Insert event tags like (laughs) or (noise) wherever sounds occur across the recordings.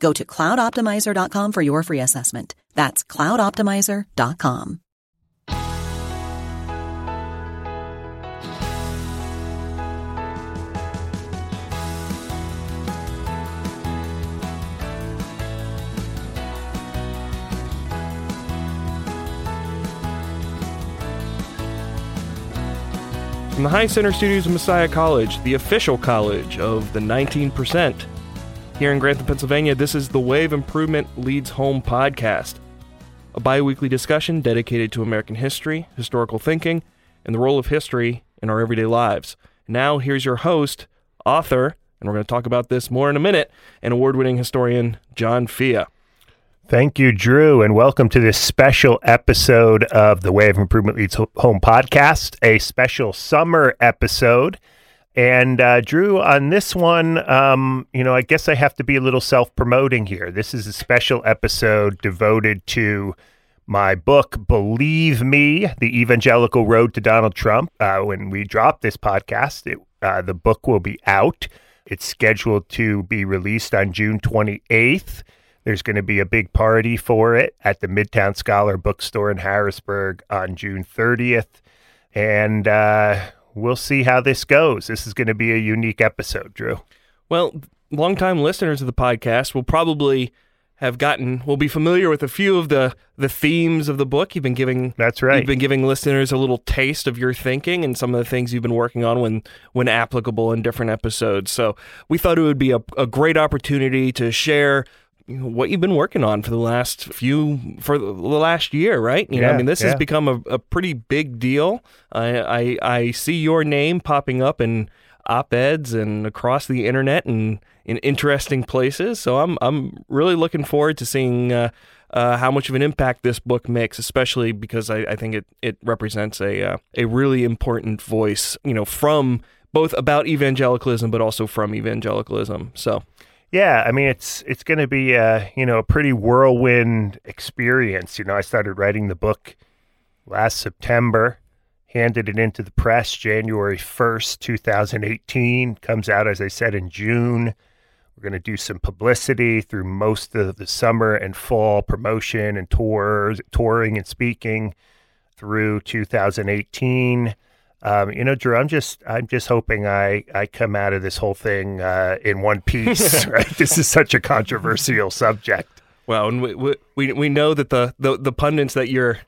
Go to cloudoptimizer.com for your free assessment. That's cloudoptimizer.com. From the High Center Studios of Messiah College, the official college of the 19%. Here in Grantham, Pennsylvania, this is the Way of Improvement Leads Home podcast, a bi weekly discussion dedicated to American history, historical thinking, and the role of history in our everyday lives. Now, here's your host, author, and we're going to talk about this more in a minute, and award winning historian John Fea. Thank you, Drew, and welcome to this special episode of the of Improvement Leads Home podcast, a special summer episode. And uh, Drew, on this one, um, you know, I guess I have to be a little self promoting here. This is a special episode devoted to my book, Believe Me The Evangelical Road to Donald Trump. Uh, when we drop this podcast, it, uh, the book will be out. It's scheduled to be released on June 28th. There's going to be a big party for it at the Midtown Scholar Bookstore in Harrisburg on June 30th. And uh, we'll see how this goes. This is going to be a unique episode, Drew. Well, longtime listeners of the podcast will probably have gotten will be familiar with a few of the the themes of the book. You've been giving that's right. You've been giving listeners a little taste of your thinking and some of the things you've been working on when when applicable in different episodes. So we thought it would be a, a great opportunity to share you know, what you've been working on for the last few for the last year, right? You yeah, know, I mean, this yeah. has become a, a pretty big deal. I, I I see your name popping up in op-eds and across the internet and in interesting places. So I'm I'm really looking forward to seeing uh, uh, how much of an impact this book makes, especially because I, I think it it represents a uh, a really important voice, you know, from both about evangelicalism, but also from evangelicalism. So. Yeah, I mean it's it's going to be a you know a pretty whirlwind experience. You know, I started writing the book last September, handed it into the press January first, two thousand eighteen. Comes out as I said in June. We're going to do some publicity through most of the summer and fall promotion and tours, touring and speaking through 2018. Um, you know, Drew, I'm just I'm just hoping I I come out of this whole thing uh, in one piece. (laughs) right? This is such a controversial subject. Well, and we we we know that the the, the pundits that you're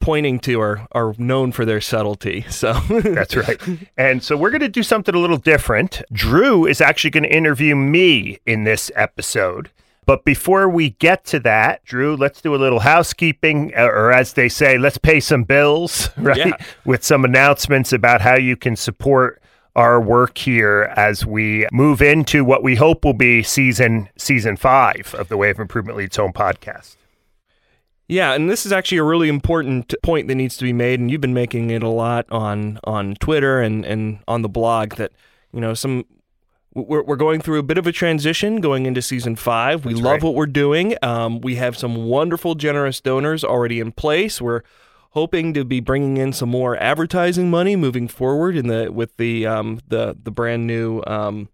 pointing to are are known for their subtlety. So (laughs) that's right. And so we're going to do something a little different. Drew is actually going to interview me in this episode. But before we get to that, Drew, let's do a little housekeeping, uh, or as they say, let's pay some bills, (laughs) right? Yeah. With some announcements about how you can support our work here as we move into what we hope will be season season five of the Way of Improvement Leads Home podcast. Yeah, and this is actually a really important point that needs to be made, and you've been making it a lot on on Twitter and and on the blog that you know some we're, we're going through a bit of a transition going into season five. We That's love right. what we're doing. Um, we have some wonderful, generous donors already in place. We're hoping to be bringing in some more advertising money moving forward in the with the um, the the brand new um,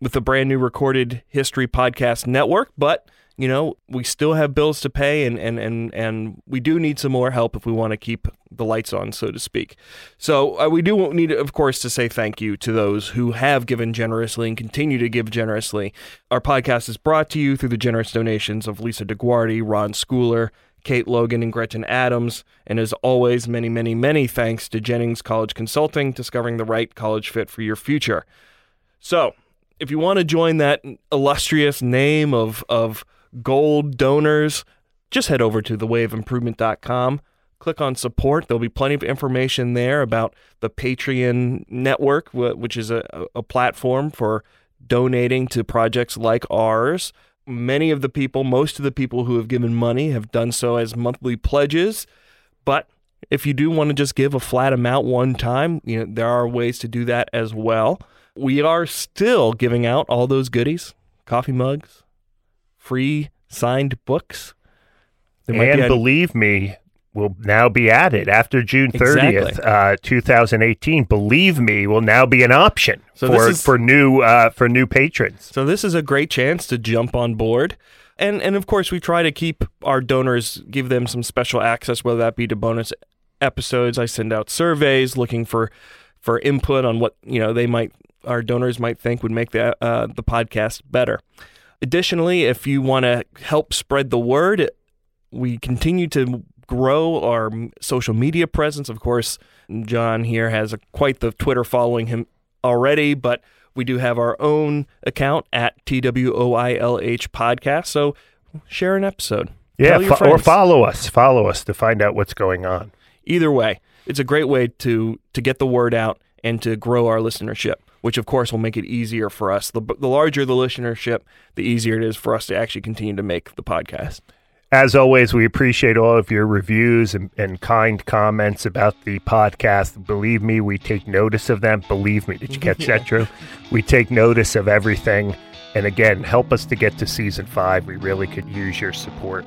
with the brand new recorded history podcast network. But you know, we still have bills to pay, and and and and we do need some more help if we want to keep the lights on, so to speak. So uh, we do need, of course, to say thank you to those who have given generously and continue to give generously. Our podcast is brought to you through the generous donations of Lisa DeGuardi, Ron Schooler, Kate Logan and Gretchen Adams. And as always, many, many, many thanks to Jennings College Consulting, discovering the right college fit for your future. So, if you want to join that illustrious name of, of gold donors, just head over to thewayofimprovement.com. Click on support. There'll be plenty of information there about the Patreon network, which is a, a platform for donating to projects like ours. Many of the people, most of the people who have given money have done so as monthly pledges. But if you do want to just give a flat amount one time, you know, there are ways to do that as well. We are still giving out all those goodies, coffee mugs, free signed books. And believe me, will now be added after June 30th, exactly. uh, 2018. Believe me, will now be an option so for is, for new uh, for new patrons. So this is a great chance to jump on board. And and of course we try to keep our donors give them some special access whether that be to bonus episodes. I send out surveys looking for for input on what, you know, they might our donors might think would make the uh, the podcast better. Additionally, if you want to help spread the word, we continue to grow our social media presence. Of course, John here has a, quite the Twitter following him already, but we do have our own account at TWOILH podcast. So share an episode. Yeah, fo- or follow us. Follow us to find out what's going on. Either way, it's a great way to to get the word out and to grow our listenership, which of course will make it easier for us. The, the larger the listenership, the easier it is for us to actually continue to make the podcast. As always, we appreciate all of your reviews and, and, kind comments about the podcast. Believe me, we take notice of them. Believe me, did you catch that, (laughs) Drew? We take notice of everything. And again, help us to get to season five. We really could use your support.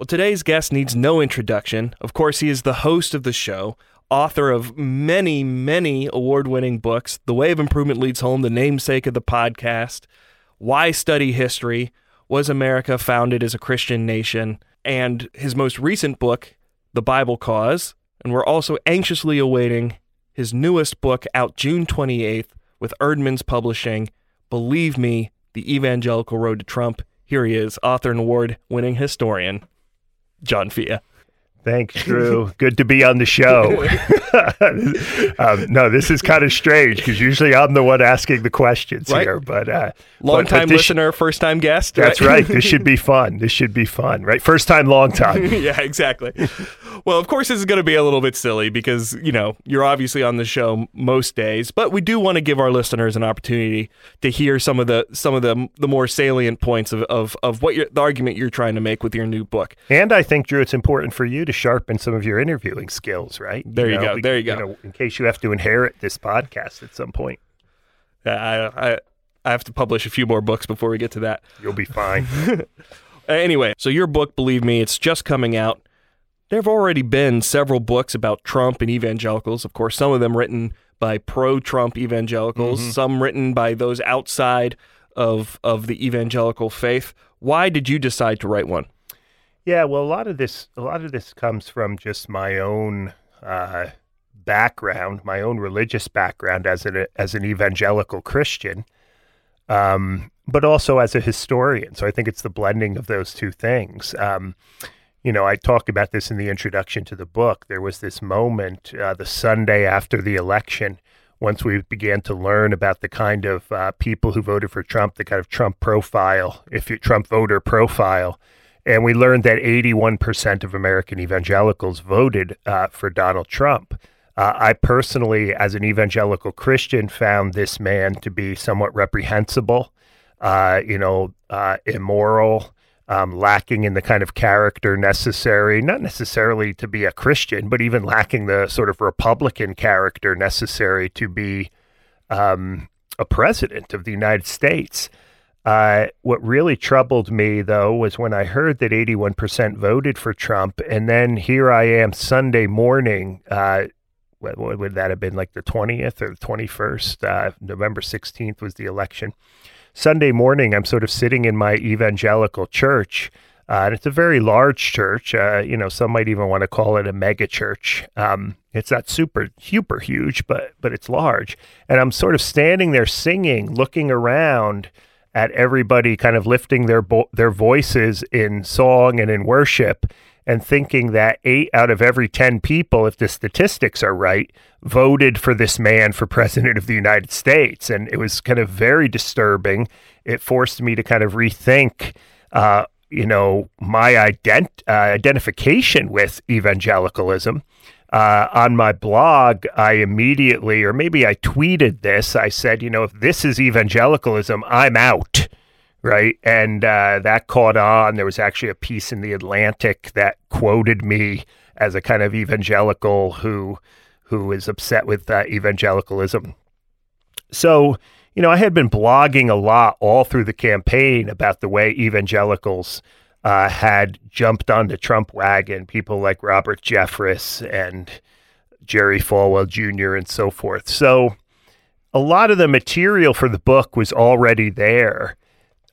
Well, today's guest needs no introduction. Of course, he is the host of the show, author of many, many award winning books The Way of Improvement Leads Home, the namesake of the podcast, Why Study History, Was America Founded as a Christian Nation, and his most recent book, The Bible Cause. And we're also anxiously awaiting his newest book out June 28th with Eerdman's Publishing, Believe Me, The Evangelical Road to Trump. Here he is, author and award winning historian. John Fea. Thanks, Drew. Good to be on the show. (laughs) (laughs) um, no, this is kind of strange because usually I'm the one asking the questions right. here. But uh, (laughs) long time listener, first time guest. Right? That's right. This should be fun. This should be fun, right? First time, long time. yeah, exactly. Well, of course, this is going to be a little bit silly because, you know, you're obviously on the show most days, but we do want to give our listeners an opportunity to hear some of the some of the the more salient points of of, of what the argument you're trying to make with your new book. And I think, Drew, it's important for you to sharpen some of your interviewing skills, right? There you, you know, go. There you go. You know, in case you have to inherit this podcast at some point. I, I I have to publish a few more books before we get to that. You'll be fine. (laughs) anyway, so your book, believe me, it's just coming out. There have already been several books about Trump and evangelicals. Of course, some of them written by pro-Trump evangelicals, mm-hmm. some written by those outside of of the evangelical faith. Why did you decide to write one? Yeah, well, a lot of this a lot of this comes from just my own uh, background, my own religious background as an as an evangelical Christian, um, but also as a historian. So I think it's the blending of those two things. Um, you know, I talk about this in the introduction to the book. There was this moment, uh, the Sunday after the election, once we began to learn about the kind of uh, people who voted for Trump, the kind of Trump profile, if you Trump voter profile. And we learned that 81% of American evangelicals voted uh, for Donald Trump. Uh, I personally, as an evangelical Christian, found this man to be somewhat reprehensible, uh, you know, uh, immoral, um, lacking in the kind of character necessary, not necessarily to be a Christian, but even lacking the sort of Republican character necessary to be um, a president of the United States. Uh, what really troubled me, though, was when I heard that 81% voted for Trump. And then here I am Sunday morning. Uh, what, would that have been like the 20th or the 21st? Uh, November 16th was the election. Sunday morning, I'm sort of sitting in my evangelical church, Uh, and it's a very large church. Uh, you know, some might even want to call it a mega church. Um, it's not super, super huge, but but it's large. And I'm sort of standing there singing, looking around at everybody, kind of lifting their bo- their voices in song and in worship, and thinking that eight out of every ten people, if the statistics are right, voted for this man for (laughs) president of the United States. And it was kind of very disturbing. It forced me to kind of rethink. Uh, you know, my ident- uh, identification with evangelicalism. Uh, on my blog, I immediately, or maybe I tweeted this, I said, you know, if this is evangelicalism, I'm out. Right. And uh, that caught on. There was actually a piece in The Atlantic that quoted me as a kind of evangelical who who is upset with uh, evangelicalism. So, you know, I had been blogging a lot all through the campaign about the way evangelicals uh, had jumped on the Trump wagon, people like Robert Jeffress and Jerry Falwell Jr. and so forth. So a lot of the material for the book was already there.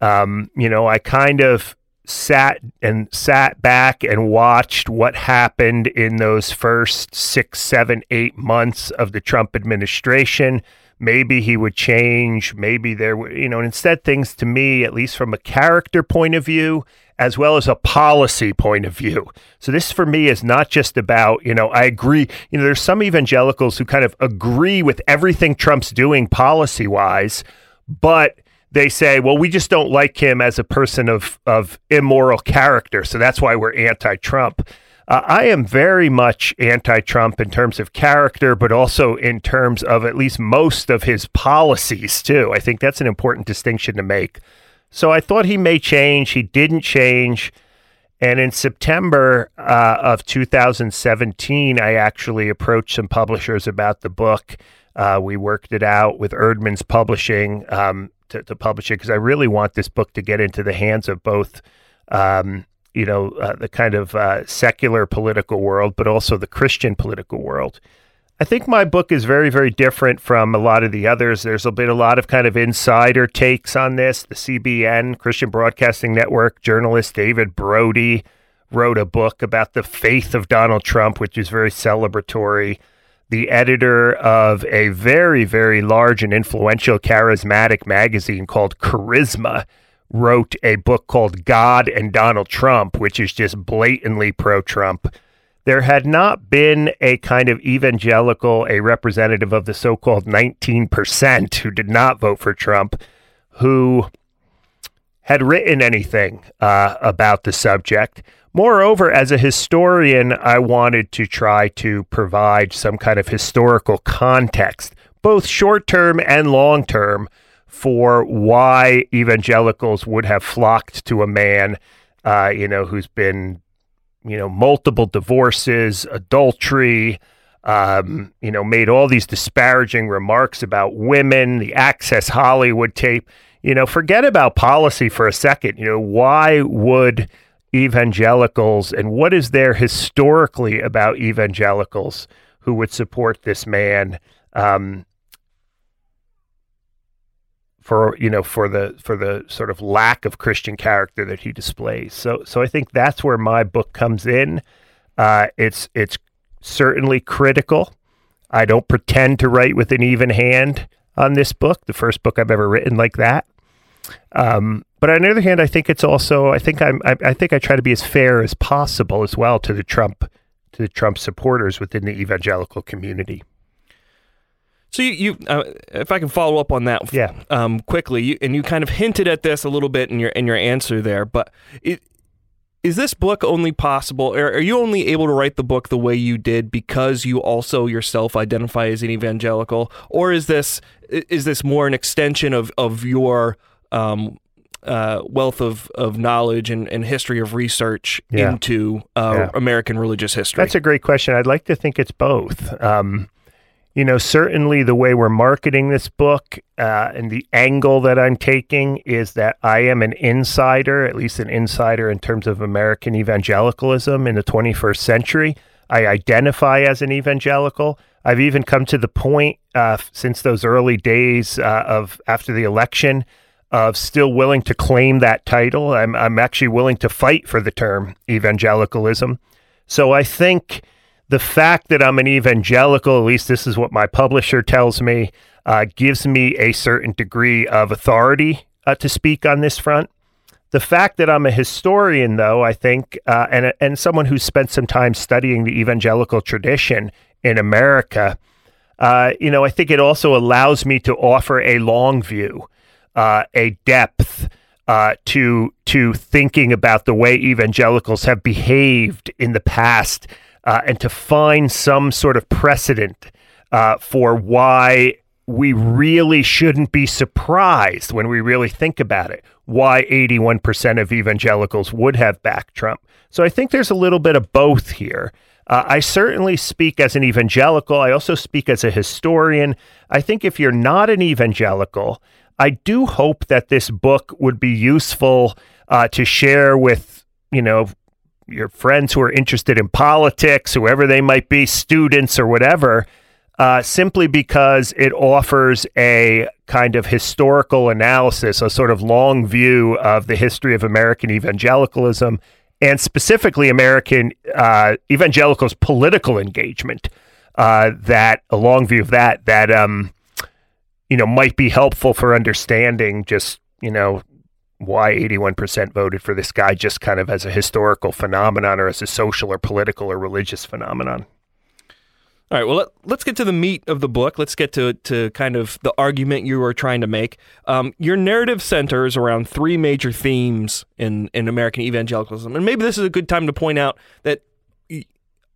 Um, you know, I kind of sat and sat back and watched what happened in those first six, seven, eight months of the Trump administration maybe he would change maybe there were you know and instead things to me at least from a character point of view as well as a policy point of view so this for me is not just about you know i agree you know there's some evangelicals who kind of agree with everything trump's doing policy wise but they say, well, we just don't like him as a person of, of immoral character. So that's why we're anti Trump. Uh, I am very much anti Trump in terms of character, but also in terms of at least most of his policies, too. I think that's an important distinction to make. So I thought he may change. He didn't change. And in September uh, of 2017, I actually approached some publishers about the book. Uh, we worked it out with Eerdman's Publishing um, to, to, publish it because I really want this book to get into the hands of both um, you know, uh, the kind of uh, secular political world, but also the Christian political world. I think my book is very, very different from a lot of the others. There's been a lot of kind of insider takes on this. The CBN, Christian Broadcasting Network journalist David Brody wrote a book about the faith of Donald Trump, which is very celebratory. The editor of a very, very large and influential charismatic magazine called Charisma wrote a book called God and Donald Trump, which is just blatantly pro Trump. There had not been a kind of evangelical, a representative of the so called 19% who did not vote for Trump, who had written anything uh, about the subject. Moreover, as a historian, I wanted to try to provide some kind of historical context, both short term and long term, for why evangelicals would have flocked to a man, uh, you know, who's been, you know, multiple divorces, adultery, um, you know, made all these disparaging remarks about women, the Access Hollywood tape. You know, forget about policy for a second. You know, why would evangelicals and what is there historically about evangelicals who would support this man? Um, for you know for the for the sort of lack of Christian character that he displays. So so I think that's where my book comes in. Uh, it's it's certainly critical. I don't pretend to write with an even hand on this book, the first book I've ever written like that. Um, but on the other hand, I think it's also I think I'm I, I think I try to be as fair as possible as well to the Trump to the Trump supporters within the evangelical community. So you, you uh, if I can follow up on that, yeah. um, quickly, you, and you kind of hinted at this a little bit in your in your answer there, but it, is this book only possible, or are you only able to write the book the way you did because you also yourself identify as an evangelical, or is this is this more an extension of of your um, uh, wealth of, of knowledge and, and history of research yeah. into uh, yeah. American religious history? That's a great question. I'd like to think it's both. Um, you know, certainly the way we're marketing this book uh, and the angle that I'm taking is that I am an insider, at least an insider in terms of American evangelicalism in the 21st century. I identify as an evangelical. I've even come to the point uh, since those early days uh, of after the election of still willing to claim that title. I'm, I'm actually willing to fight for the term evangelicalism. So I think the fact that I'm an evangelical, at least this is what my publisher tells me, uh, gives me a certain degree of authority uh, to speak on this front. The fact that I'm a historian, though, I think, uh, and and someone who's spent some time studying the evangelical tradition in America, uh, you know, I think it also allows me to offer a long view, uh, a depth uh, to to thinking about the way evangelicals have behaved in the past, uh, and to find some sort of precedent uh, for why we really shouldn't be surprised when we really think about it why 81% of evangelicals would have backed Trump. So I think there's a little bit of both here. Uh, I certainly speak as an evangelical. I also speak as a historian. I think if you're not an evangelical, I do hope that this book would be useful uh, to share with, you know, your friends who are interested in politics, whoever they might be, students or whatever, uh, simply because it offers a kind of historical analysis, a sort of long view of the history of American evangelicalism and specifically American uh, evangelicals' political engagement. Uh, that a long view of that that um, you know might be helpful for understanding just you know why 81% voted for this guy just kind of as a historical phenomenon or as a social or political or religious phenomenon. All right. Well, let, us get to the meat of the book. Let's get to to kind of the argument you are trying to make. Um, your narrative centers around three major themes in in American evangelicalism, and maybe this is a good time to point out that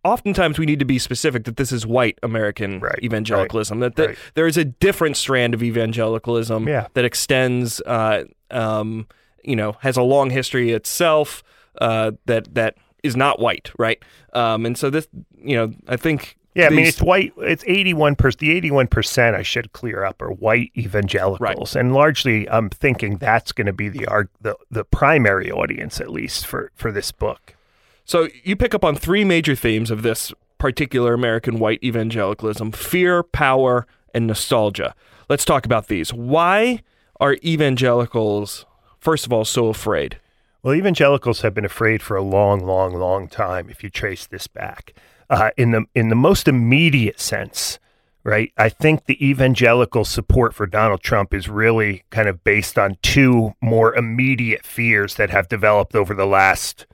oftentimes we need to be specific that this is white American right, evangelicalism. Right, that the, right. there is a different strand of evangelicalism yeah. that extends, uh, um, you know, has a long history itself. Uh, that that is not white, right? Um, and so this, you know, I think yeah, I mean it's white. It's eighty-one percent. The eighty-one percent I should clear up are white evangelicals, and largely I'm thinking that's going to be the, the the primary audience, at least for for this book. So you pick up on three major themes of this particular American white evangelicalism: fear, power, and nostalgia. Let's talk about these. Why are evangelicals, first of all, so afraid? Well, evangelicals have been afraid for a long, long, long time. If you trace this back uh, in the in the most immediate sense, right? I think the evangelical support for Donald Trump is really kind of based on two more immediate fears that have developed over the last,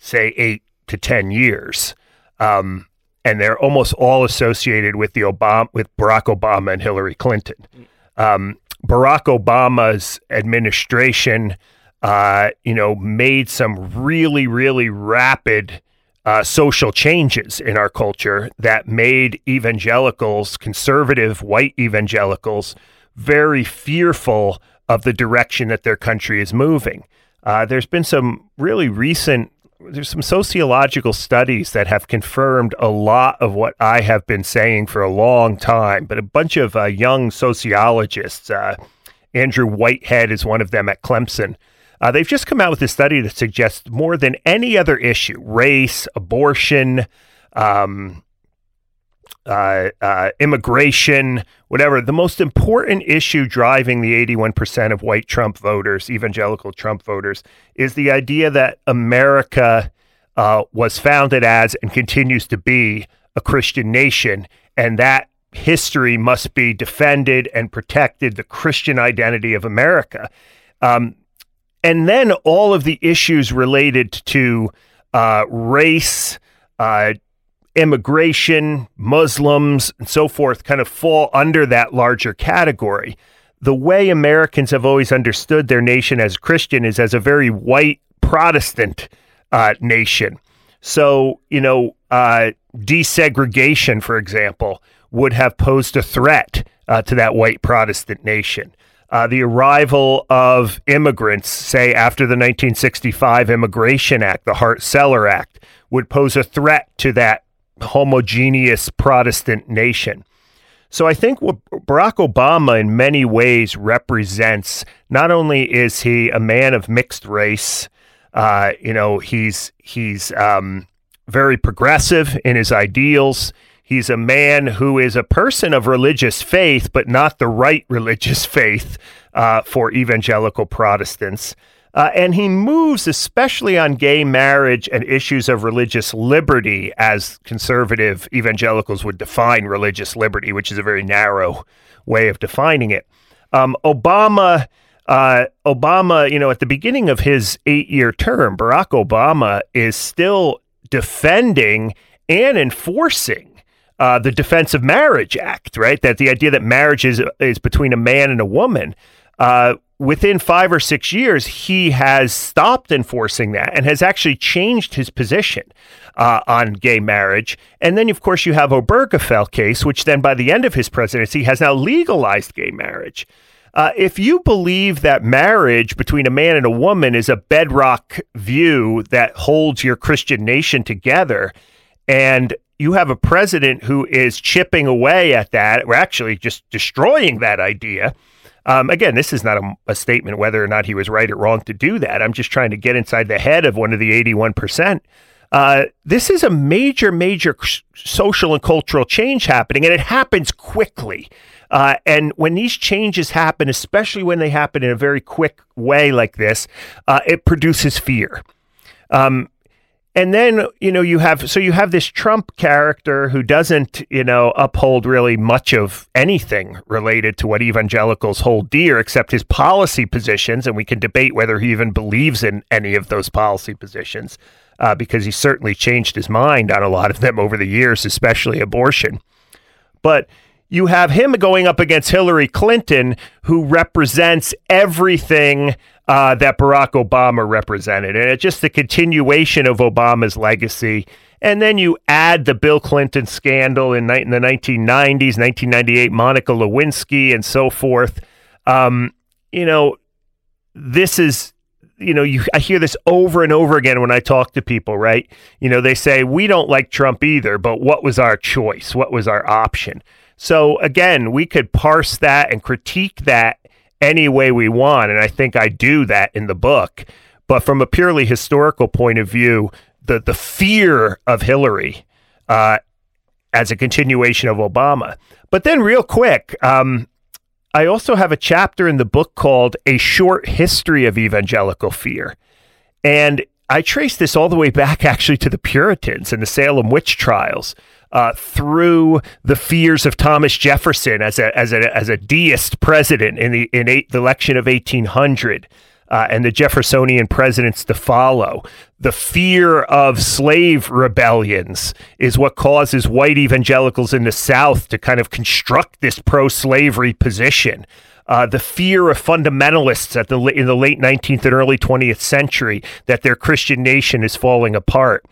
say, eight to ten years, um, and they're almost all associated with the Obama, with Barack Obama and Hillary Clinton. Um, Barack Obama's administration, uh, you know, made some really, really rapid uh, social changes in our culture that made evangelicals, conservative white evangelicals, very fearful of the direction that their country is moving. Uh, there's been some really recent there's some sociological studies that have confirmed a lot of what I have been saying for a long time, but a bunch of uh, young sociologists, uh, Andrew Whitehead is one of them at Clemson, uh, they've just come out with a study that suggests more than any other issue race, abortion, um, uh, uh, immigration, whatever, the most important issue driving the 81% of white Trump voters, evangelical Trump voters, is the idea that America uh, was founded as and continues to be a Christian nation, and that history must be defended and protected, the Christian identity of America. Um, and then all of the issues related to uh, race, uh, immigration, Muslims, and so forth kind of fall under that larger category. The way Americans have always understood their nation as Christian is as a very white Protestant uh, nation. So, you know, uh, desegregation, for example, would have posed a threat uh, to that white Protestant nation uh, the arrival of immigrants, say after the 1965 Immigration Act, the Hart Celler Act, would pose a threat to that homogeneous Protestant nation. So I think what Barack Obama in many ways represents not only is he a man of mixed race, uh, you know, he's he's um, very progressive in his ideals. He's a man who is a person of religious faith, but not the right (laughs) religious faith uh, for evangelical Protestants. Uh, and he moves especially on gay marriage and issues of religious liberty, as conservative evangelicals would define religious liberty, which is a very narrow way of defining it. Um, Obama, uh, Obama, you know, at the beginning of his eight-year term, Barack Obama is still defending and enforcing uh, the Defense of Marriage Act, right? That the idea that marriage is is between a man and a woman. Uh, within five or six years, he has stopped enforcing that and has actually changed his position uh, on gay marriage. And then, of course, you have Obergefell case, which then, by the end of his presidency, has now legalized gay marriage. Uh, if you believe that marriage between a man and a woman is a bedrock view that holds your Christian nation together, and you have a president who is chipping away at that, or actually just destroying that idea. Um, again, this is not a, a, statement whether or not he was right or wrong to do that. I'm just trying to get inside the head of one of the 81%. Uh, this is a major, major social and cultural change happening, and it happens quickly. Uh, and when these changes happen, especially when they happen in a very quick way like this, uh, it produces fear. Um, and then you know you have so you have this Trump character who doesn't you know uphold really much of anything related to what evangelicals hold dear except his policy positions, and we can debate whether he even believes in any of those policy positions uh, because he certainly changed his mind on a lot of them over the years, especially abortion. But you have him going up against Hillary Clinton, who represents everything uh, that Barack Obama represented. And it's just the continuation of Obama's legacy. And then you add the Bill Clinton scandal in, in the 1990s, 1998, Monica Lewinsky, and so forth. Um, you know, this is you know, you I hear this over and over again when I talk to people, right? You know, they say we don't like Trump either, but what was our choice? What was our option? So again, we could parse that and critique that any way we want. And I think I do that in the book. But from a purely historical point of view, the, the fear of Hillary uh, as a continuation of Obama. But then, real quick, um, I also have a chapter in the book called A Short History of Evangelical Fear. And I trace this all the way back (laughs) actually to the Puritans and the Salem witch trials uh, through the fears of Thomas Jefferson as a as a as a deist president in the in eight, the election of 1800. Uh, and the Jeffersonian presidents to follow. The fear of slave rebellions is what causes white evangelicals in the South to kind of construct this pro slavery position. Uh, the fear of fundamentalists at the in the late 19th and early 20th century that their Christian nation is falling apart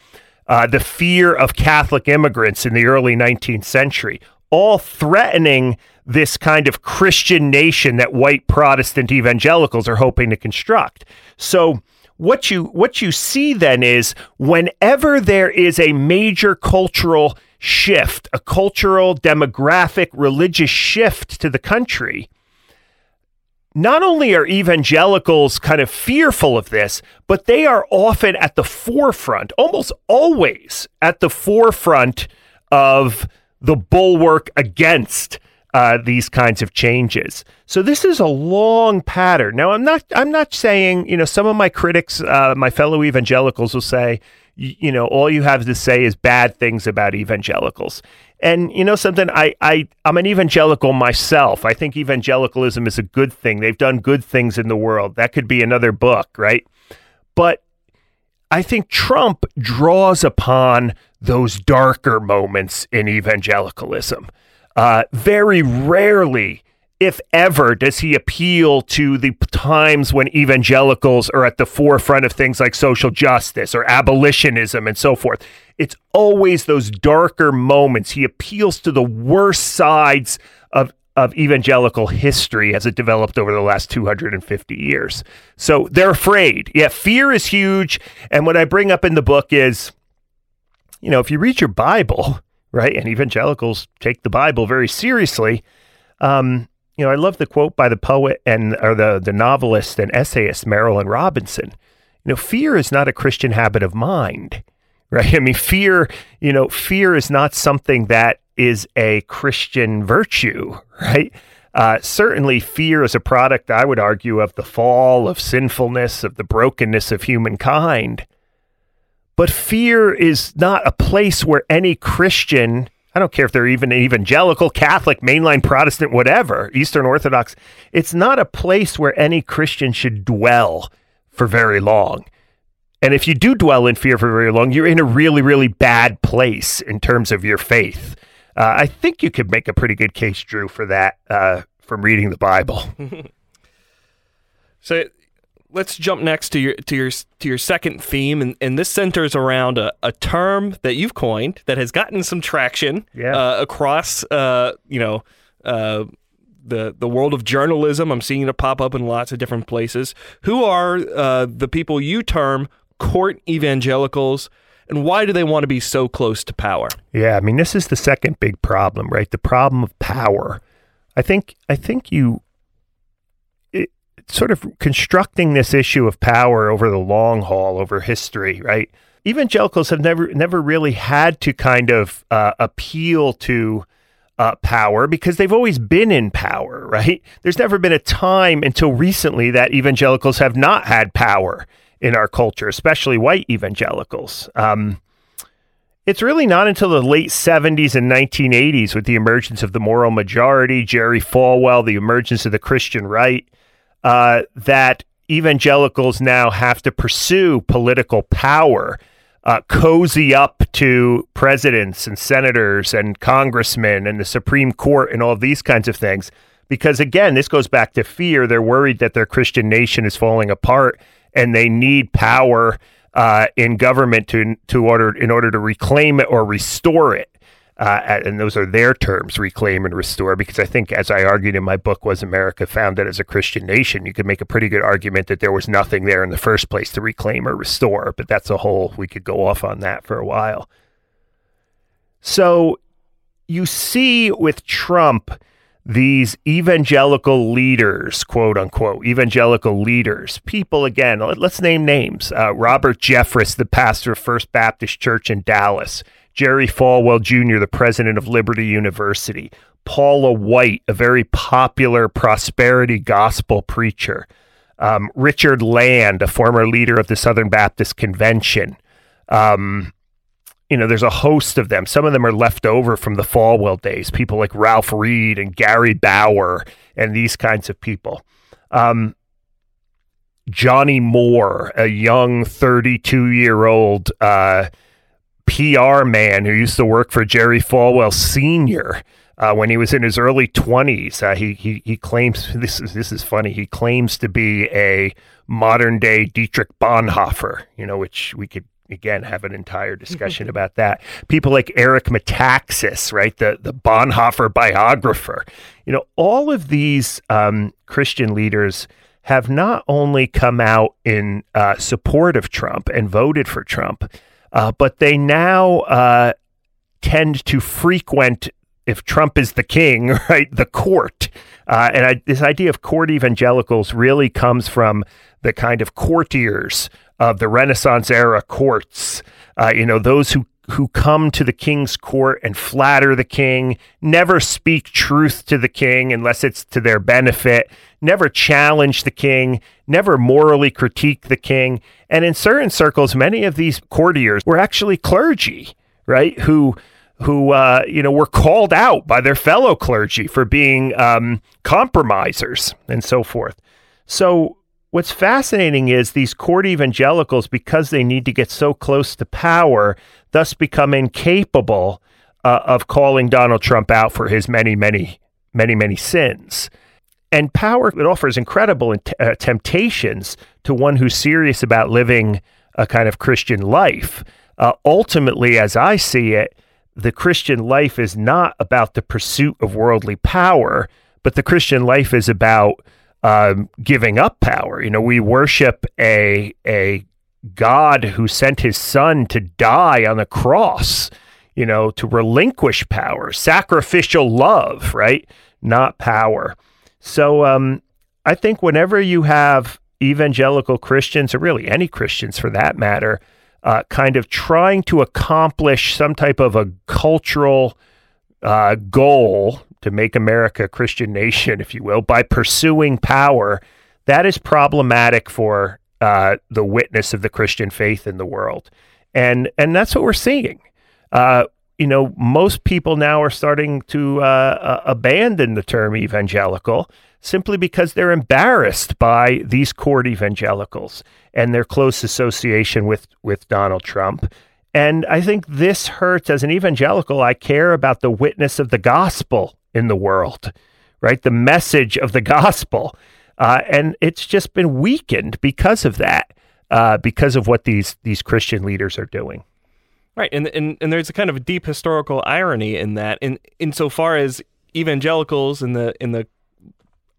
uh, the fear of Catholic immigrants in the early 19th century, all threatening this kind of Christian nation that white Protestant evangelicals are hoping to construct. So, what you what you see then is whenever there is a major cultural shift, a cultural, demographic, religious shift to the country, not only are evangelicals kind of fearful of this, but they are often at the forefront, almost always at the forefront of the bulwark against uh, these kinds of changes. So this is a long pattern. Now, I'm not. I'm not saying. You know, some of my critics, uh, my fellow evangelicals, will say, you, know, all you have to say is bad things about evangelicals. And you know something, I, I I'm an evangelical myself. I think evangelicalism is a good thing. They've done good things in the world. That could be another book, right? But I think Trump draws upon those darker moments in evangelicalism. Uh, very rarely if ever, does he appeal to the times when evangelicals are at the forefront of things like social justice or abolitionism and so forth. It's always those darker moments. He appeals to the worst sides of, of evangelical history as it developed over the last 250 years. So they're afraid. Yeah, fear is huge. And what I bring up in the book is, you know, if you read your Bible, right, and evangelicals take the Bible very seriously, um, you know, I love the quote by the poet and or the the novelist and essayist Marilynne Robinson. You know, fear is not a Christian habit of mind, (laughs) right? I mean, fear, you know, fear is not something that is a Christian virtue, (laughs) right? Uh, certainly, fear is a product, I would argue, of the fall, of sinfulness, of the brokenness of humankind. But fear is not a place where any Christian, I don't care if they're even evangelical, Catholic, mainline Protestant, whatever, Eastern Orthodox, it's not a place where any Christian should dwell for very long. And if you do dwell in fear for very long, you're in a really, really bad place in terms of your faith. Uh, I think you could make a pretty good case, Drew, for that uh, from reading the Bible. (laughs) so let's jump next to your to your to your second theme, and, and this centers around a, a term that you've coined that has gotten some traction yeah. uh, across uh, you know uh, the the world of journalism. I'm seeing it pop up in lots of different places. Who are uh, the people you term court evangelicals? and why do they want to be so close to power? Yeah, I mean this is the second big problem, right? The problem of power. I think I think you sort of constructing this issue of power over the long haul, over history, right? Evangelicals have never never really had to kind of uh, appeal to uh, power because they've always been in power, right? There's never been a time until recently that evangelicals have not had power in our culture, especially white evangelicals. Um, it's really not until the late 70s and 1980s, with the emergence of the moral majority, Jerry Falwell, the emergence of the Christian right, uh, that evangelicals now have to pursue political power, uh, cozy up to presidents and senators and congressmen and the Supreme Court and all these kinds of things. Because again, this goes back to fear. They're worried that their Christian nation is falling apart and they need power uh, in government to to order in order to reclaim it or restore it. Uh, and those are their terms, reclaim and restore. Because I think, as I argued in my book, was America founded as a Christian nation? You could make a pretty good argument that there was nothing there in the first place to reclaim or restore. But that's a whole. We could go off on that for a while. So you see with Trump these evangelical leaders, quote unquote, evangelical leaders, people again, let's name names. Uh, Robert Jeffress, the pastor of First Baptist Church in Dallas, Jerry Falwell Jr., the president of Liberty University, Paula White, a very popular prosperity gospel preacher, um, Richard Land, a former leader of the Southern Baptist Convention. Um, you know, there's a host of them. Some of them are left over from the Falwell days, people like Ralph Reed and Gary Bauer and these kinds of people. Um, Johnny Moore, a young 32 year old uh, PR man who used to work for Jerry Falwell Sr. Uh, when he was in his early 20s. Uh, he, he, he claims this is, this is funny. He claims to be a modern day Dietrich Bonhoeffer, you know, which we could again have an entire discussion (laughs) about that. People like Eric Metaxas, right, the the Bonhoeffer biographer. You know, all of these um, Christian leaders have not only come out in uh, support of Trump and voted for Trump, uh, but they now uh, tend to frequent. If Trump is the king, (laughs) right, the court, uh, and I, this idea of court evangelicals really comes from the kind of courtiers of the Renaissance era courts. Uh, you know, those who who come to the king's court and flatter the king, never speak truth to the king unless it's to their benefit, never challenge the king, never morally critique the king. And in certain circles, many of these courtiers were actually clergy, right? Who who uh, you know were called out by their fellow clergy for being um, compromisers and so forth. So what's fascinating is these court evangelicals, because they need to get so close to power, thus become incapable uh, of calling Donald Trump out for his many, many, many, many sins. And power it offers incredible uh, temptations to one who's serious about living a kind of Christian life. Uh, ultimately, as I see it, the Christian life is not about the pursuit of worldly power, but the Christian life is about um, giving up power. You know, we worship a a God who sent His Son to die on the cross. You know, to relinquish power, sacrificial love, right? Not power. So, um, I think whenever you have evangelical Christians, or really any Christians for that matter, uh, kind of trying to accomplish some type of a cultural uh, goal to make America a Christian nation, (laughs) if you will, by pursuing power, that is problematic for uh, the witness of the Christian faith in the world, and and that's what we're seeing. Uh, you know, most people now are starting to uh, abandon the term evangelical simply because they're embarrassed by these court evangelicals and their close association with with Donald Trump. And I think this hurts as an evangelical. I care about the witness of the gospel in the world, right? The message of the gospel. Uh, and it's just been weakened because of that, uh, because of what these these Christian leaders are doing. Right, and, and and there's a kind of a deep historical irony in that, in insofar as evangelicals in the in the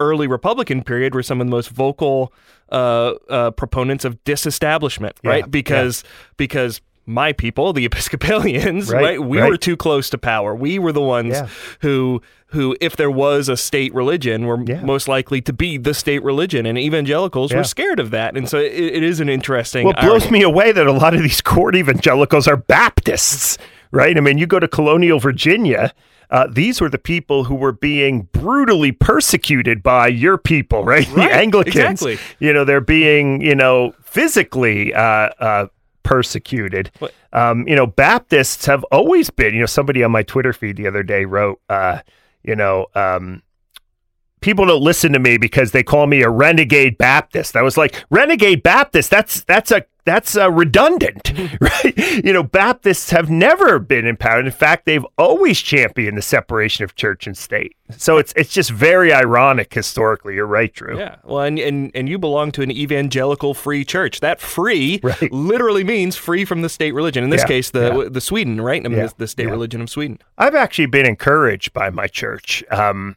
early Republican period were some of the most vocal uh, uh, proponents of disestablishment, right? Yeah, because yeah. because my people, the (laughs) Episcopalians, right? Right, we right. were too close to power. We were the ones Yeah. who who, if there was a state religion, were Yeah. most likely to be the state religion, and evangelicals Yeah. were scared of that, and so it, it is an interesting. Well, it blows irony. me away that a lot of these court evangelicals are Baptists, right? I mean, you go to colonial Virginia. Uh, these were the people who were being brutally persecuted by your people, right? (laughs) Right, the Anglicans. exactly. You know, they're being, you know, physically uh, uh, persecuted. Um, you know, Baptists have always been, you know, somebody on my Twitter feed the other day wrote, uh, you know, um, people don't listen to me because they call me a renegade Baptist. I was like, renegade Baptist. That's that's a that's a redundant, (laughs) right? You know, Baptists have never been empowered. In fact, they've always championed the separation of church and state. So it's it's just very ironic historically. You're right, Drew. Yeah, well, and, and and you belong to an evangelical free church. That free (laughs) Right. literally means free from the state religion. In this Yeah, case, the yeah. the Sweden, right? I mean, Yeah, the, the state religion of Sweden. I've actually been encouraged by my church. Um,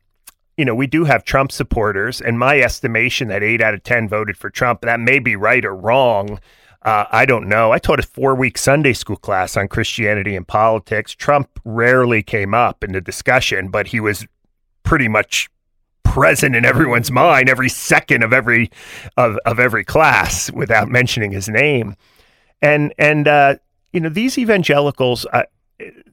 you know, we do have Trump supporters, and my estimation that eight out of 10 voted for Trump, that may be right or wrong. Uh, I don't know. I taught a four week Sunday school class on Christianity and politics. Trump rarely came up in the discussion, but he was pretty much present in everyone's mind every second of every of, of every class without mentioning his name and and uh, you know these evangelicals uh,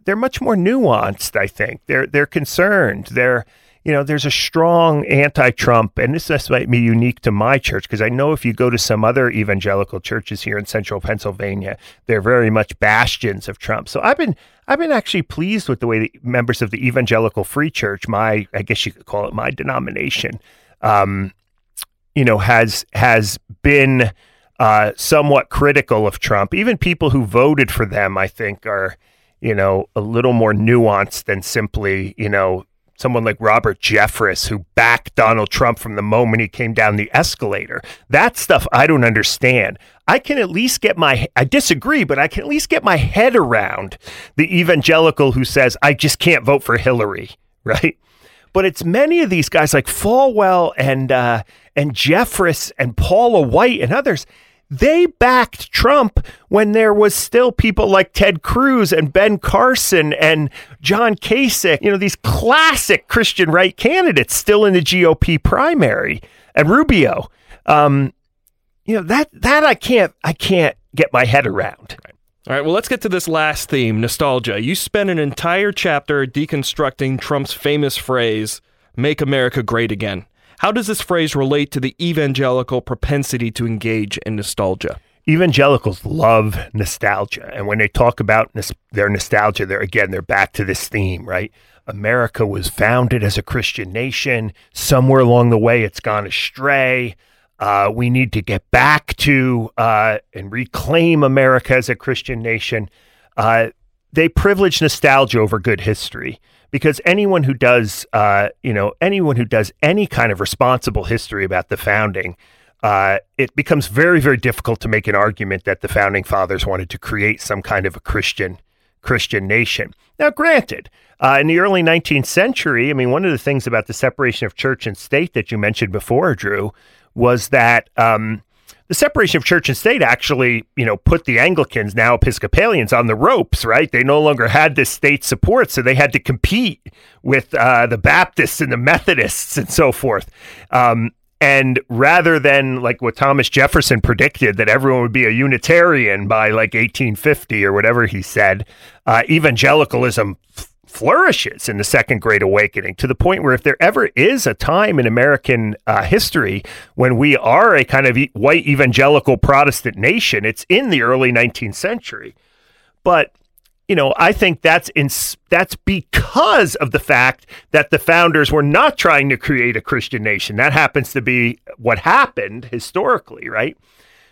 they're much more nuanced i think they're they're concerned they're you know there's a strong anti-trump and this, this might be unique to my church because i know if you go to some other evangelical churches here in central pennsylvania they're very much bastions of trump so i've been i've been actually pleased with the way the members of the evangelical free church my i guess you could call it my denomination um, you know has has been uh, somewhat critical of Trump. Even people who voted for them, I think, are you know a little more nuanced than simply you know someone like Robert Jeffress who backed Donald Trump from the moment he came down the escalator. That stuff I don't understand. I can at least get my I disagree, but I can at least get my head around the evangelical who says I just can't vote for Hillary, (laughs) right? but it's many of these guys like Falwell and uh, and Jeffress and Paula White and others. They backed Trump when there was still people like Ted Cruz and Ben Carson and John Kasich, you know, these classic Christian right candidates still in the GOP primary and Rubio. Um, you know, that that I can't I can't get my head around. All right, well, let's get to this last theme nostalgia. You spent an entire chapter deconstructing Trump's famous phrase, make America great again. How does this phrase relate to the evangelical propensity to engage in nostalgia? evangelicals love nostalgia and when they talk about nos- their nostalgia they're again they're back to this theme right? America was founded as a christian nation. Somewhere along the way it's gone astray. Uh, we need to get back to uh, and reclaim america as a christian nation. Uh, they privilege nostalgia over good history because anyone who does uh, you know anyone who does any kind of responsible history about the founding uh, it becomes very, very difficult to make an argument that the founding fathers wanted to create some kind of a Christian Christian nation. Now, granted, uh, in the early 19th century, I mean, one of the things about the separation of church and state that you mentioned before, Drew, was that um, the separation of church and state actually, you know, put the Anglicans, now Episcopalians, on the ropes, right? They no longer had this state support, so they had to compete with uh, the Baptists and the Methodists and so forth. Um, and rather than like what Thomas Jefferson predicted that everyone would be a Unitarian by like 1850 or whatever he said, uh, evangelicalism flourishes in the Second Great Awakening to the point where if there ever is a time in American uh, history when we are a kind of white evangelical Protestant nation, it's in the early 19th century. But you know, I think that's in, that's because of the fact that the founders were not trying to create a Christian nation. That happens to be what happened historically, right?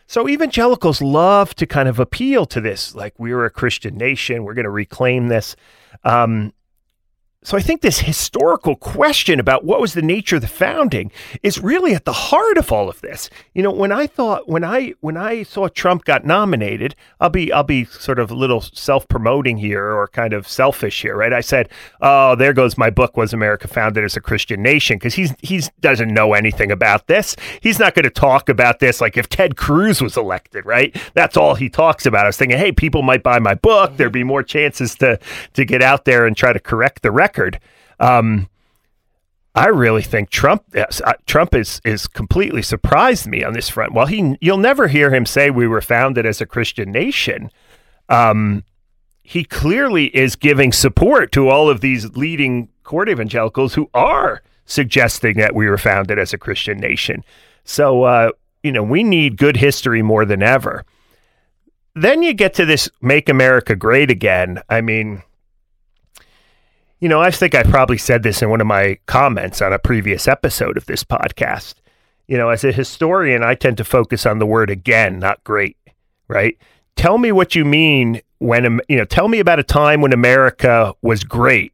So evangelicals love to kind of appeal to this, like we're a Christian nation, we're going to reclaim this. Um, so I think this historical question about what was the nature of the founding is really at the heart of all of this. You know, when I thought when I when I saw Trump got nominated, I'll be I'll be sort of a little self-promoting here or kind of selfish here, right? I said, "Oh, there goes my book was America founded as a Christian nation" because he's he's doesn't know anything about this. He's not going to talk about this like if Ted Cruz was elected, right? That's all he talks about. I was thinking, "Hey, people might buy my book. Mm-hmm. There'd be more chances to to get out there and try to correct the record." Record. Um, I really think Trump uh, Trump is is completely surprised me on this front. Well, he you'll never hear him say we were founded as a Christian nation. Um, he clearly is giving support to all of these leading court evangelicals who are suggesting that we were founded as a Christian nation. So uh, you know we need good history more than ever. Then you get to this "Make America Great Again." I mean you know, I think I probably said this in one of my comments on a previous episode of this podcast. You know, as a historian, I tend to focus on the word again, not great, right? Tell me what you mean when, you know, tell me about a time when America was great.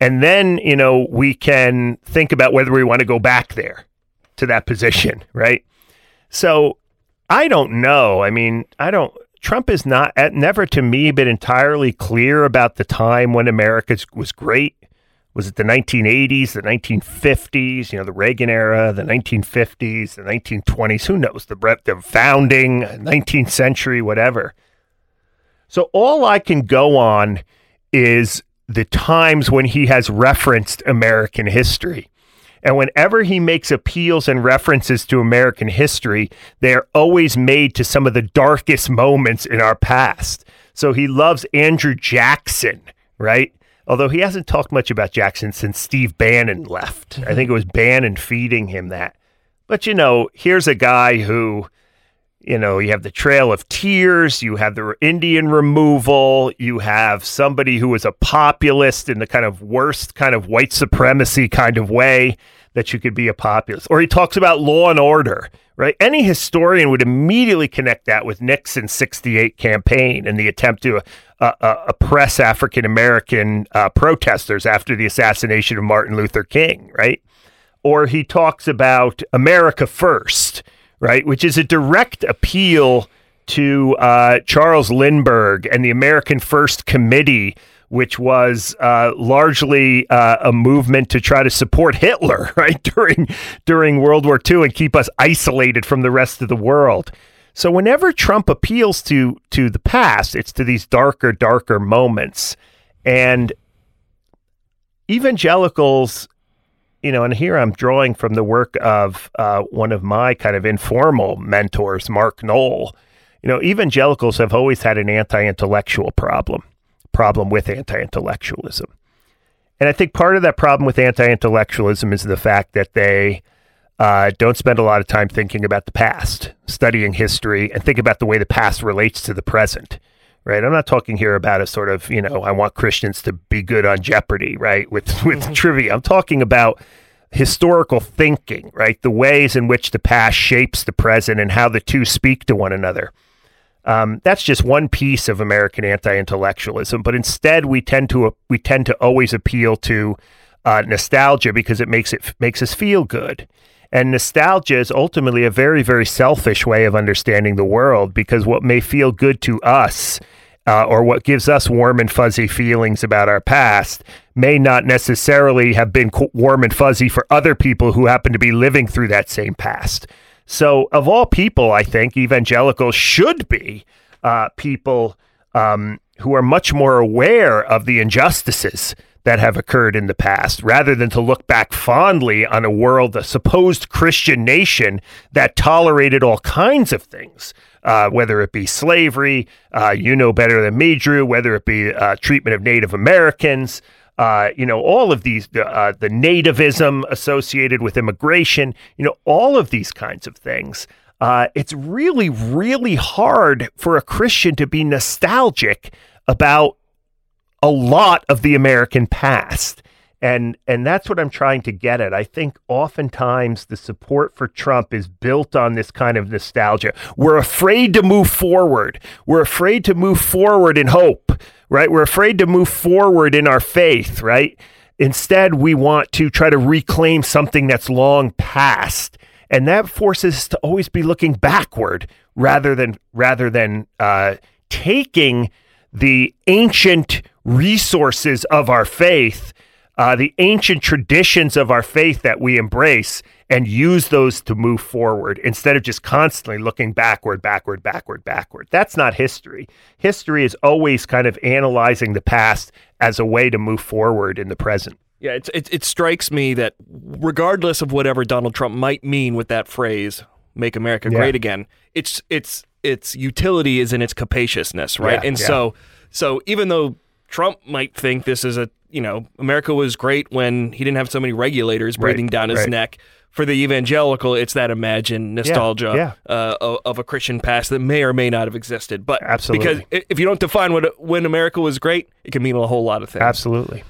And then, you know, we can think about whether we want to go back there to that position, (laughs) right? So I don't know. I mean, I don't, Trump is not never to me been entirely clear about the time when America was great. Was it the 1980s, the 1950s, you know, the Reagan era, the 1950s, the 1920s? Who knows? The, the founding, 19th century, whatever. So all I can go on is the times when he has referenced American history. And whenever he makes appeals and references to American history, they are always made to some of the darkest moments in our past. So he loves Andrew Jackson, right? Although he hasn't talked much about Jackson since Steve Bannon left. I think it was Bannon feeding him that. But you know, here's a guy who, you know, you have the Trail of Tears, you have the Indian removal, you have somebody who was a populist in the kind of worst kind of white supremacy kind of way that you could be a populist. Or he talks about law and order, right? Any historian would immediately connect that with Nixon's 68 campaign and the attempt to uh, uh, oppress African American uh, protesters after the assassination of Martin Luther King, right? Or he talks about America First, right? Which is a direct appeal to uh, Charles Lindbergh and the American First Committee which was uh, largely uh, a movement to try to support Hitler, (laughs) right during during World War II and keep us isolated from the rest of the world. So whenever Trump appeals to to the past, it's to these darker, darker moments, and evangelicals. You know, and here I'm drawing from the work of uh, one of my kind of informal mentors, Mark Noll. You know, evangelicals have always had an anti intellectual problem problem with anti intellectualism. And I think part of that problem with anti intellectualism is the fact that they uh, don't spend a lot of time thinking about the past, studying history, and think about the way the past relates to the present. Right. I'm not talking here about a sort of, you know, I want Christians to be good on Jeopardy, right? With (laughs) with mm-hmm. trivia. I'm talking about historical thinking, right? The ways in which the past shapes the present and how the two speak to one another. Um, that's just one piece of American anti-intellectualism, but instead we tend to we tend to always appeal to uh, nostalgia because it makes it makes us feel good. And nostalgia is ultimately a very very selfish way of understanding the world because what may feel good to us uh, or what gives us warm and fuzzy feelings about our past may not necessarily have been warm and fuzzy for other people who happen to be living through that same past. So, of all people, I think evangelicals should be uh, people um, who are much more aware of the injustices that have occurred in the past rather than to look back fondly on a world, a supposed Christian nation that tolerated all kinds of things. Uh, whether it be slavery, uh, you know better than me, Drew, whether it be uh, treatment of Native Americans, uh, you know, all of these, uh, the nativism associated with immigration, you know, all of these kinds of things. Uh, it's really, really hard for a Christian to be nostalgic about a lot of the American past. And and that's what I'm trying to get at. I think oftentimes the support for Trump is built on this kind of nostalgia. We're afraid to move forward. We're afraid to move forward in hope, right? We're afraid to move forward in our faith, right? Instead, we want to try to reclaim something that's long past. And that forces us to always be looking backward rather than rather than uh, taking the ancient resources of our faith uh, the ancient traditions of our faith that we embrace and use those to move forward instead of just constantly looking backward, backward, backward, backward. That's not history. History is always kind of analyzing the past as a way to move forward in the present. Yeah, it, it, it strikes me that regardless of whatever Donald Trump might mean with that phrase, "Make America Great yeah. Again," it's it's its utility is in its capaciousness, right? Yeah, and yeah. so so even though Trump might think this is a you know, America was great when he didn't have so many regulators breathing right, down his right. neck. For the evangelical, it's that imagined nostalgia yeah, yeah. Uh, of, of, a Christian past that may or may not have existed. But absolutely, because if you don't define what when America was great, it can mean a whole lot of things. Absolutely.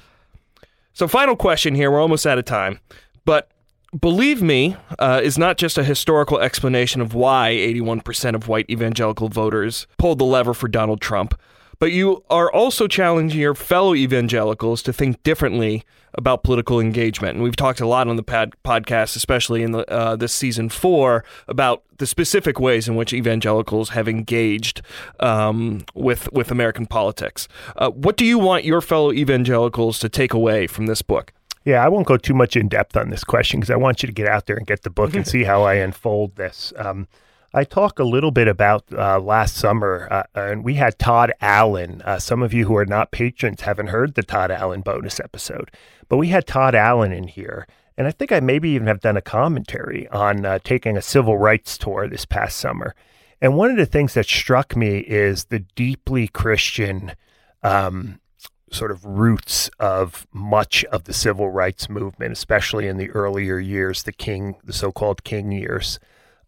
So, final question here. We're almost out of time, but Believe Me uh, is not just a historical explanation of why 81% of white evangelical voters pulled the lever for Donald Trump, but you are also challenging your fellow evangelicals to think differently about political engagement. And we've talked a lot on the pad- podcast, especially in the, uh, this season four, about the specific ways in which evangelicals have engaged um, with with American politics. Uh, what do you want your fellow evangelicals to take away from this book? Yeah, I won't go too much in depth on this question because I want you to get out there and get the book and see how I unfold this. Um, I talk a little bit about uh, last summer, uh, and we had Todd Allen. Uh, some of you who are not patrons haven't heard the Todd Allen bonus episode, but we had Todd Allen in here. And I think I maybe even have done a commentary on uh, taking a civil rights tour this past summer. And one of the things that struck me is the deeply Christian um, sort of roots of much of the civil rights movement, especially in the earlier years, the King, the so-called King years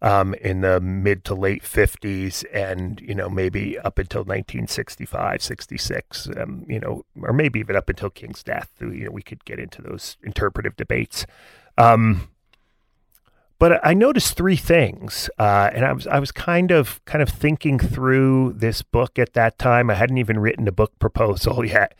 um, in the mid to late 50s and, you know, maybe up until 1965, 66, um, you know, or maybe even up until King's death. You know, we could get into those interpretive debates. Um, but I noticed three things, uh, and I was I was kind of kind of thinking through this book at that time. I hadn't even written a book proposal (laughs) yet,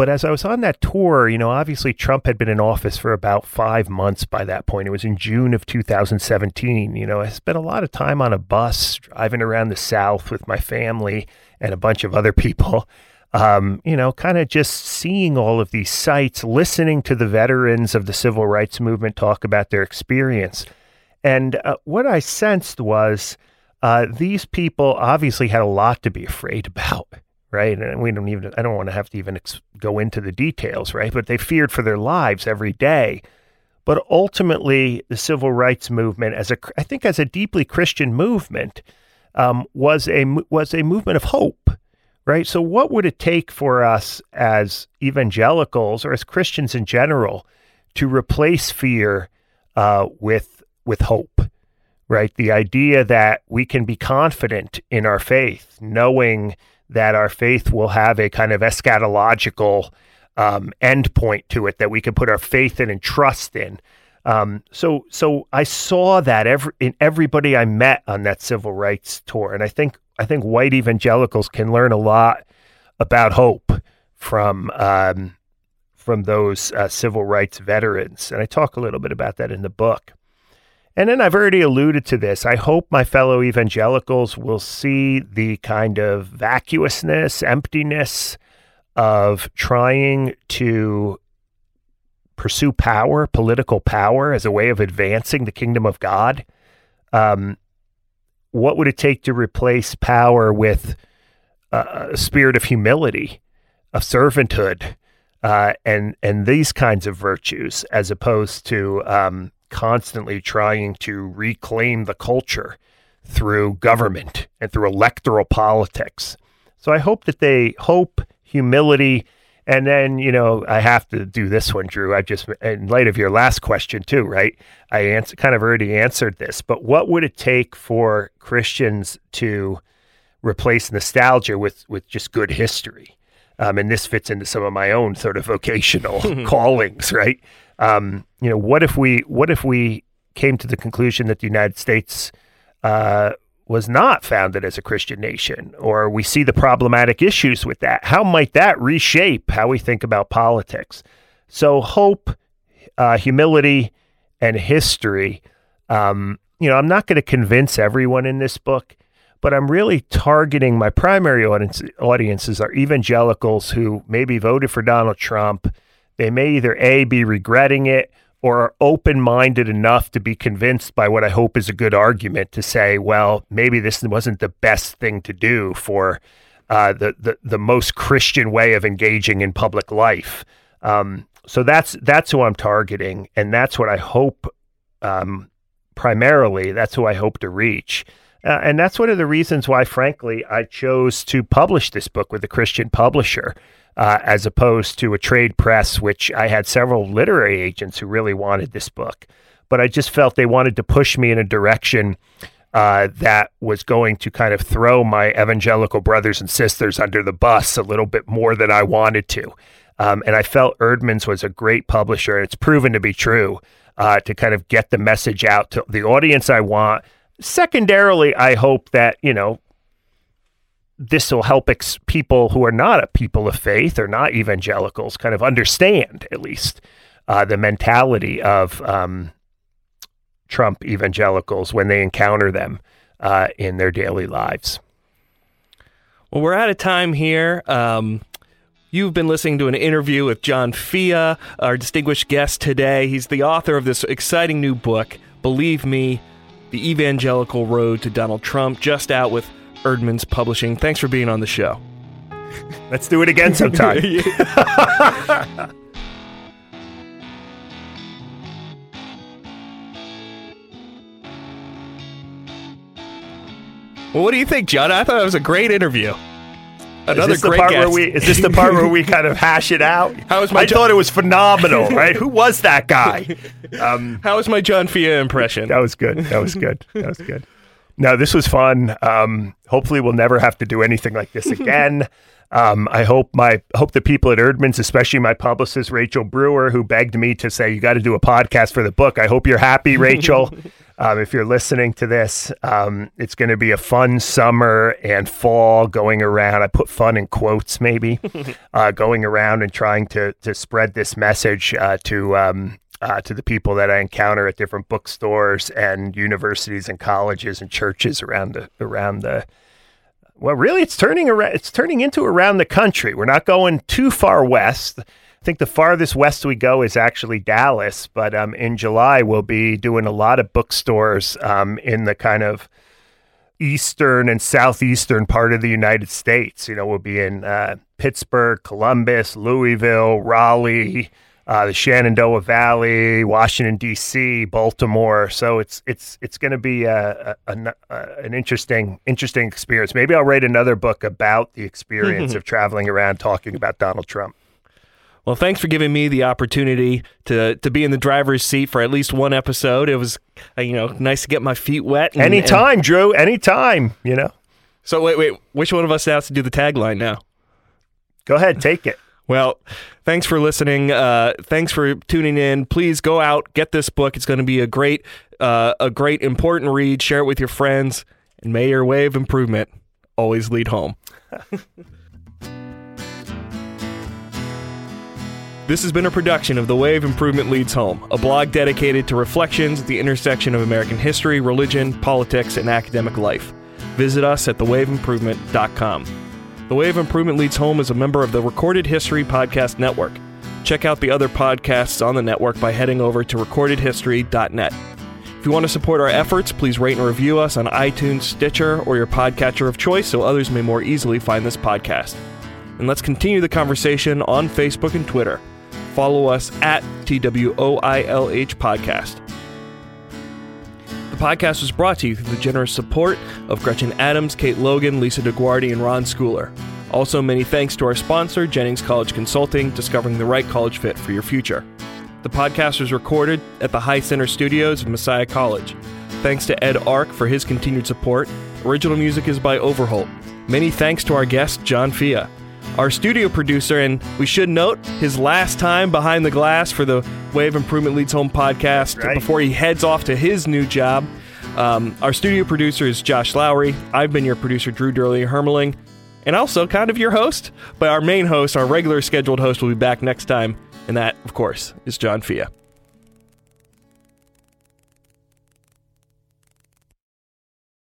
but as I was on that tour, you know, obviously Trump had been in office for about five months by that point. It was in June of 2017. You know, I spent a lot of time on a bus driving around the South with my family and a bunch of other people. Um, you know, kind of just seeing all of these sites, listening to the veterans of the civil rights movement talk about their experience. And uh, what I sensed was uh, these people obviously had a lot to be afraid (laughs) about right? And we don't even, I don't want to have to even ex- go into the details, right? But they feared for their lives every day. But ultimately, the civil rights movement, as a, I think, as a deeply Christian movement, um, was a was a movement of hope, right? So, what would it take for us as evangelicals or as Christians in general to replace fear uh, with with hope? Right, the idea that we can be confident in our faith, knowing that our faith will have a kind of eschatological um, endpoint to it that we can put our faith in and trust in. Um, so, so I saw that every in everybody I met on that civil rights tour, and I think I think white evangelicals can learn a lot about hope from um, from those uh, civil rights veterans, and I talk a little bit about that in the book. And then I've already alluded to this. I hope my fellow evangelicals will see the kind of vacuousness, emptiness of trying to pursue power, political power, as a way of advancing the kingdom of God. Um, what would it take to replace power with a spirit of humility, of servanthood, uh, and and these kinds of virtues, as opposed to um, constantly trying to reclaim the culture through government and through electoral politics. So I hope that they hope, humility, And then, you know, I have to do this one, Drew. I just, in light of your last question, too, right? I answer, kind of already answered this, but what would it take for Christians to replace nostalgia with, with just good history? Um, and this fits into some of my own sort of vocational (laughs) callings, right? Um, you know, what if we, what if we came to the conclusion that the United States uh, was not founded as a Christian nation, or we see the problematic issues with that. How might that reshape how we think about politics? So, hope, uh, humility, and history. Um, you know, I'm not going to convince everyone in this book, but I'm really targeting my primary audience, audiences are evangelicals who maybe voted for Donald Trump. They may either A, be regretting it or are open minded enough to be convinced by what I hope is a good argument to say, well, maybe this wasn't the best thing to do for uh, the, the, the most Christian way of engaging in public life. Um, so that's that's who I'm targeting, and that's what I hope um, primarily. That's who I hope to reach. Uh, and that's one of the reasons why, frankly, I chose to publish this book with a Christian publisher uh, as opposed to a trade press, which I had several literary agents who really wanted this book. But I just felt they wanted to push me in a direction uh, that was going to kind of throw my evangelical brothers and sisters under the bus a little bit more than I wanted to. Um, and I felt Eerdman's was a great publisher, and it's proven to be true uh, to kind of get the message out to the audience I want. Secondarily, I hope that, you know, this will help ex- people who are not a people of faith or not evangelicals kind of understand at least uh, the mentality of um, Trump evangelicals when they encounter them uh, in their daily lives. Well, we're out of time here. Um, you've been listening to an interview with John Fea, our distinguished guest today. He's the author of this exciting new book, Believe Me, The Evangelical Road to Donald Trump, just out with Eerdmans Publishing. Thanks for being on the show. Let's do it again sometime. (laughs) well, what do you think, John? I thought it was a great interview. Another is this the part guest. where we is this the part where we kind of hash it out? (laughs) How was my I jo- thought it was phenomenal, right? Who was that guy? (laughs) Um, How was my John Fea impression? That was good. That was good. That was good. No, this was fun. Um, hopefully, we'll never have to do anything like this (laughs) again. um, I hope my hope the people at Eerdman's, especially my publicist Rachel Brewer, who begged me to say you got to do a podcast for the book. I hope you're happy, Rachel. (laughs) um, if you're listening to this, um, it's going to be a fun summer and fall going around. I put fun in quotes, maybe (laughs) uh, going around and trying to to spread this message uh, to um, uh, to the people that I encounter at different bookstores and universities and colleges and churches around the around the. Well, really, it's turning around. It's turning into around the country. We're not going too far west. I think the farthest west we go is actually Dallas, but um, in July we'll be doing a lot of bookstores um, in the kind of eastern and southeastern part of the United States. You know, we'll be in uh, Pittsburgh, Columbus, Louisville, Raleigh uh, the Shenandoah Valley, Washington D.C., Baltimore. So it's it's it's going to be a, a, a, an interesting interesting experience. Maybe I'll write another book about the experience (laughs) of traveling around talking about Donald Trump. Well, thanks for giving me the opportunity to to be in the driver's seat for at least one episode. It was uh, you know nice to get my feet wet. And, anytime, and... Drew. Anytime. You know. So wait, wait. Which one of us has to do the tagline now? Go ahead, take it. Well, thanks for listening. Uh, thanks for tuning in. Please go out, get this book. It's going to be a great, uh, a great important read. Share it with your friends, and may your way of improvement always lead home. (laughs) This has been a production of The Way of Improvement Leads Home, a blog dedicated to reflections at the intersection of American history, religion, politics, and academic life. Visit us at thewayofimprovement.com. The Way of Improvement Leads Home is a member of the Recorded History Podcast Network. Check out the other podcasts on the network by heading over to recordedhistory.net. If you want to support our efforts, please rate and review us on iTunes, Stitcher, or your podcatcher of choice so others may more easily find this podcast. And let's continue the conversation on Facebook and Twitter. Follow us at TWOILH Podcast podcast was brought to you through the generous support of Gretchen Adams, Kate Logan, Lisa DeGuardi, and Ron Schooler. Also, many thanks to our sponsor, Jennings College Consulting, discovering the right college fit for your future. The podcast was recorded at the High Center Studios of Messiah College. Thanks to Ed Ark for his continued support. Original music is by Overholt. Many thanks to our guest, John Fea. Our studio producer, and we should note his last time behind the glass for the of Improvement Leads Home podcast Right. before he heads off to his new job. Um, our studio producer is Josh Lowry. I've been your producer, Drew Dyrli Hermeling, and also kind of your host. But our main host, our regular scheduled host, will be back next time, and that, of course, is John Fea.